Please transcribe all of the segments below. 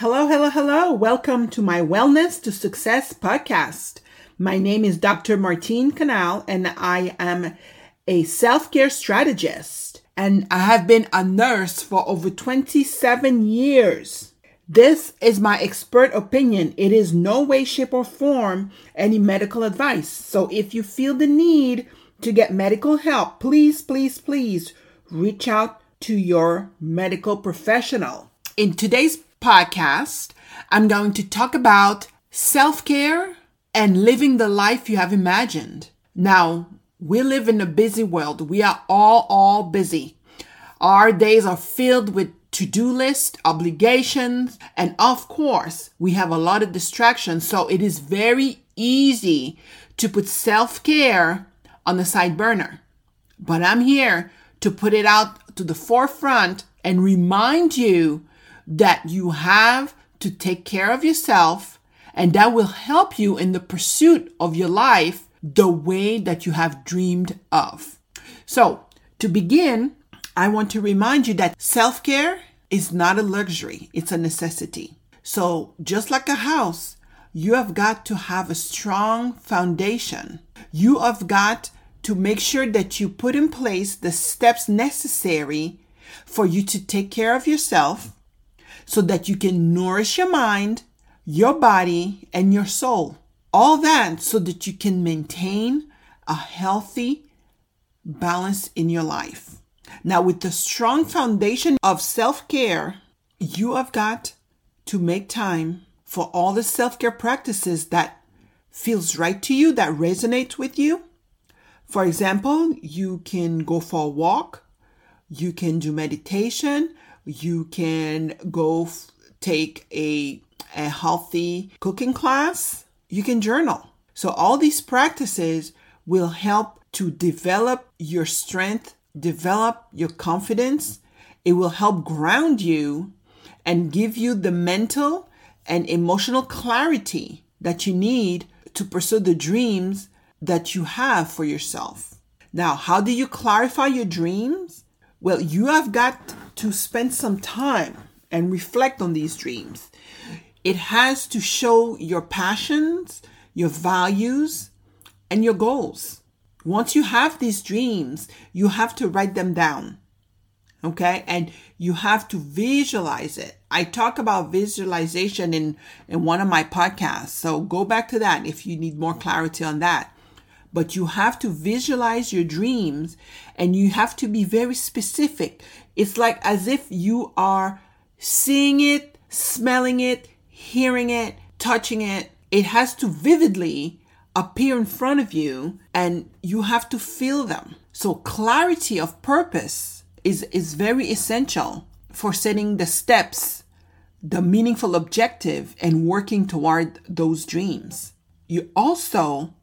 Hello, hello, hello. Welcome to my Wellness to Success podcast. My name is Dr. Martine Canal, and I am a self care strategist. And I have been a nurse for over 27 years. This is my expert opinion. It is no way, shape, or form any medical advice. So if you feel the need to get medical help, please, please, please reach out to your medical professional. In today's podcast, I'm going to talk about self care and living the life you have imagined. Now, we live in a busy world. We are all, all busy. Our days are filled with to do list, obligations, and of course, we have a lot of distractions. So it is very easy to put self care on the side burner. But I'm here to put it out to the forefront and remind you that you have to take care of yourself and that will help you in the pursuit of your life the way that you have dreamed of. So, to begin, I want to remind you that self care is not a luxury, it's a necessity. So, just like a house, you have got to have a strong foundation. You have got to make sure that you put in place the steps necessary for you to take care of yourself so that you can nourish your mind, your body, and your soul. All that so that you can maintain a healthy balance in your life. Now, with the strong foundation of self care, you have got to make time for all the self care practices that feels right to you, that resonates with you. For example, you can go for a walk, you can do meditation, you can go f- take a, a healthy cooking class. You can journal. So all these practices will help to develop your strength, develop your confidence. It will help ground you and give you the mental and emotional clarity that you need to pursue the dreams that you have for yourself. Now, how do you clarify your dreams? Well, you have got to spend some time and reflect on these dreams. It has to show your passions, your values, and your goals. Once you have these dreams, you have to write them down. Okay. And you have to visualize it. I talk about visualization in, in one of my podcasts. So go back to that if you need more clarity on that but you have to visualize your dreams and you have to be very specific. It's like as if you are seeing it, smelling it, hearing it, touching it. It has to vividly appear in front of you and you have to feel them. So clarity of purpose is, is very essential for setting the steps, the meaningful objective and working toward those dreams. You also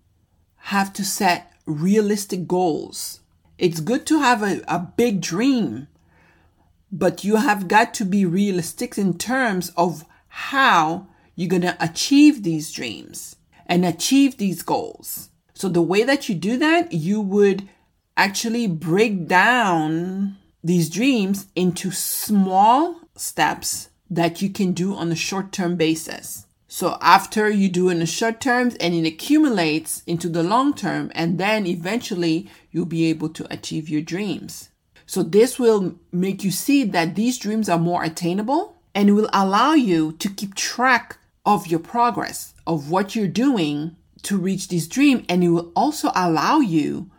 have to set realistic goals. It's good to have a, a big dream, but you have got to be realistic in terms of how you're going to achieve these dreams and achieve these goals. So the way that you do that, you would actually break down these dreams into small steps that you can do on a short term basis. So after you do in the short terms and it accumulates into the long term and then eventually you'll be able to achieve your dreams. So this will make you see that these dreams are more attainable and it will allow you to keep track of your progress of what you're doing to reach this dream and it will also allow you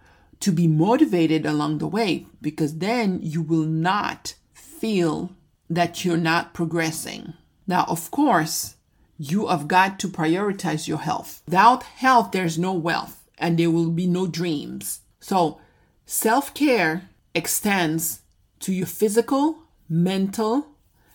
to be motivated along the way because then you will not feel that you're not progressing. Now, of course, you have got to prioritize your health. Without health, there's no wealth and there will be no dreams. So, self care extends to your physical, mental,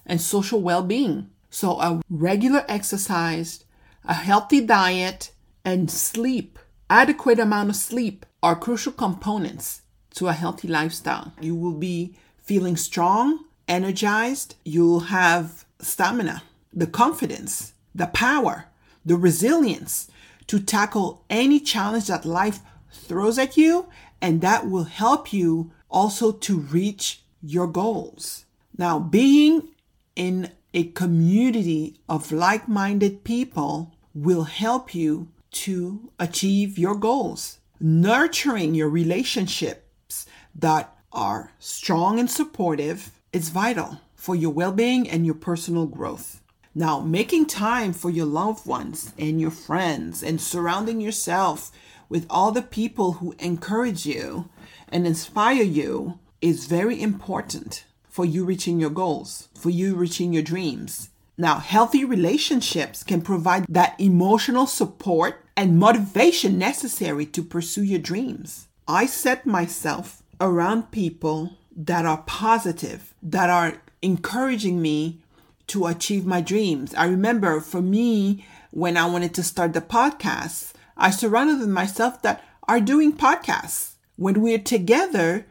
and social well being. So, a regular exercise, a healthy diet, and sleep, adequate amount of sleep, are crucial components to a healthy lifestyle. You will be feeling strong, energized, you'll have stamina, the confidence the power, the resilience to tackle any challenge that life throws at you, and that will help you also to reach your goals. Now, being in a community of like minded people will help you to achieve your goals. Nurturing your relationships that are strong and supportive is vital for your well being and your personal growth. Now, making time for your loved ones and your friends and surrounding yourself with all the people who encourage you and inspire you is very important for you reaching your goals, for you reaching your dreams. Now, healthy relationships can provide that emotional support and motivation necessary to pursue your dreams. I set myself around people that are positive, that are encouraging me to achieve my dreams. I remember for me, when I wanted to start the podcast, I surrounded myself that are doing podcasts. When we're together,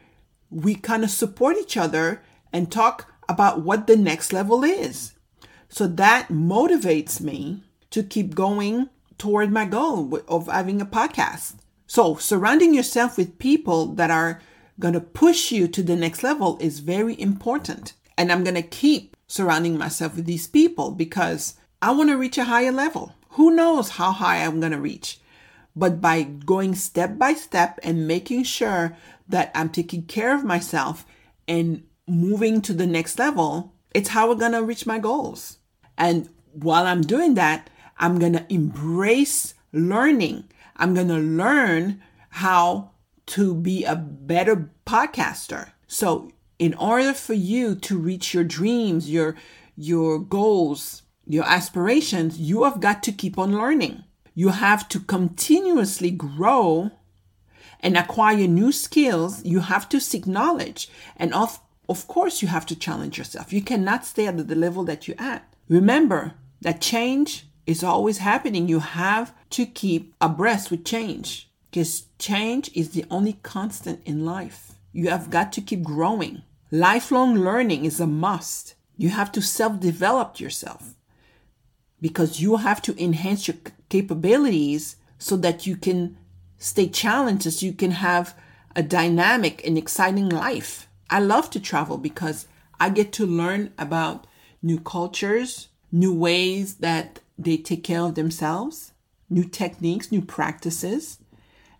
we kind of support each other and talk about what the next level is. So that motivates me to keep going toward my goal of having a podcast. So surrounding yourself with people that are going to push you to the next level is very important. And I'm going to keep surrounding myself with these people because I want to reach a higher level. Who knows how high I'm going to reach? But by going step by step and making sure that I'm taking care of myself and moving to the next level, it's how we're going to reach my goals. And while I'm doing that, I'm going to embrace learning. I'm going to learn how to be a better podcaster. So, in order for you to reach your dreams, your your goals, your aspirations, you have got to keep on learning. You have to continuously grow and acquire new skills. You have to seek knowledge. And of, of course, you have to challenge yourself. You cannot stay at the level that you're at. Remember that change is always happening. You have to keep abreast with change because change is the only constant in life. You have got to keep growing. Lifelong learning is a must. You have to self develop yourself because you have to enhance your capabilities so that you can stay challenged, so you can have a dynamic and exciting life. I love to travel because I get to learn about new cultures, new ways that they take care of themselves, new techniques, new practices.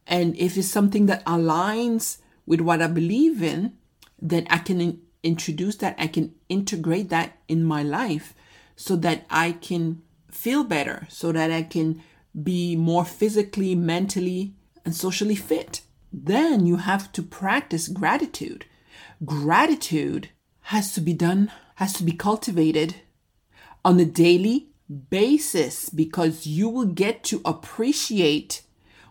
And if it's something that aligns with what I believe in, then I can in- introduce that, I can integrate that in my life so that I can feel better, so that I can be more physically, mentally, and socially fit. Then you have to practice gratitude. Gratitude has to be done, has to be cultivated on a daily basis because you will get to appreciate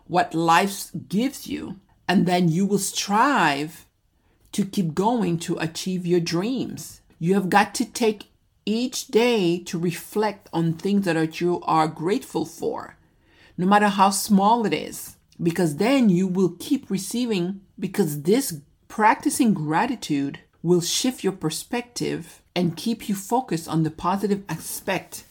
what life gives you and then you will strive to keep going to achieve your dreams. You have got to take each day to reflect on things that you are grateful for, no matter how small it is, because then you will keep receiving, because this practicing gratitude will shift your perspective and keep you focused on the positive aspect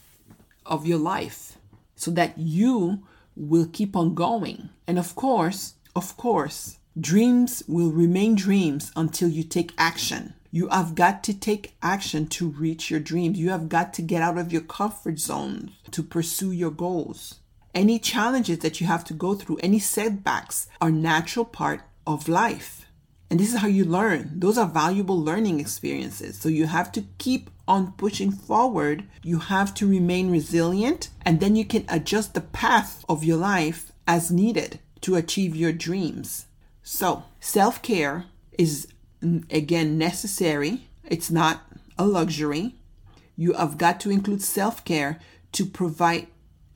of your life so that you will keep on going. And of course, of course, dreams will remain dreams until you take action. You have got to take action to reach your dreams. You have got to get out of your comfort zone to pursue your goals. Any challenges that you have to go through, any setbacks are natural part of life. And this is how you learn. Those are valuable learning experiences. So you have to keep on pushing forward. You have to remain resilient and then you can adjust the path of your life as needed to achieve your dreams. So, self care is again necessary, it's not a luxury. You have got to include self care to provide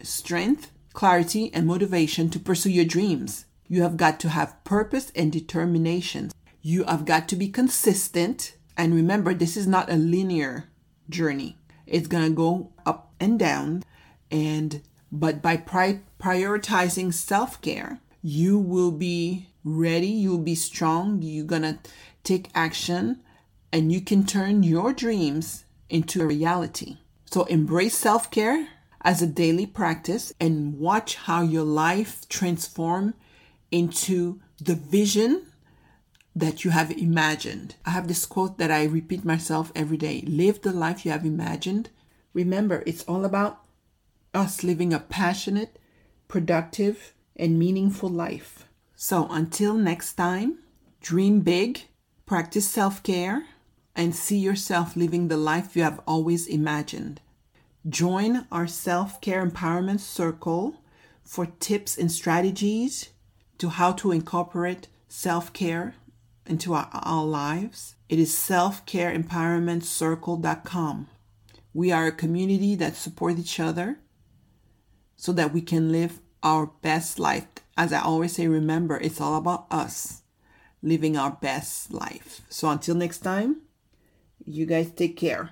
strength, clarity, and motivation to pursue your dreams. You have got to have purpose and determination. You have got to be consistent. And remember, this is not a linear journey. It's going to go up and down. And, but by pri- prioritizing self care, you will be ready, you'll be strong, you're to take action, and you can turn your dreams into a reality. So embrace self care as a daily practice and watch how your life transform into the vision that you have imagined. I have this quote that I repeat myself every day live the life you have imagined remember, it's all about us living a passionate, productive, and meaningful life. So until next time, dream big, practice self care, and see yourself living the life you have always imagined. Join our self care empowerment circle for tips and strategies to how to incorporate self care into our, our, lives. It is selfcareempowermentcircle.com. We are a community that support each other so that we can live our best life. As I always say, remember, it's all about us living our best life. So until next time, you guys take care.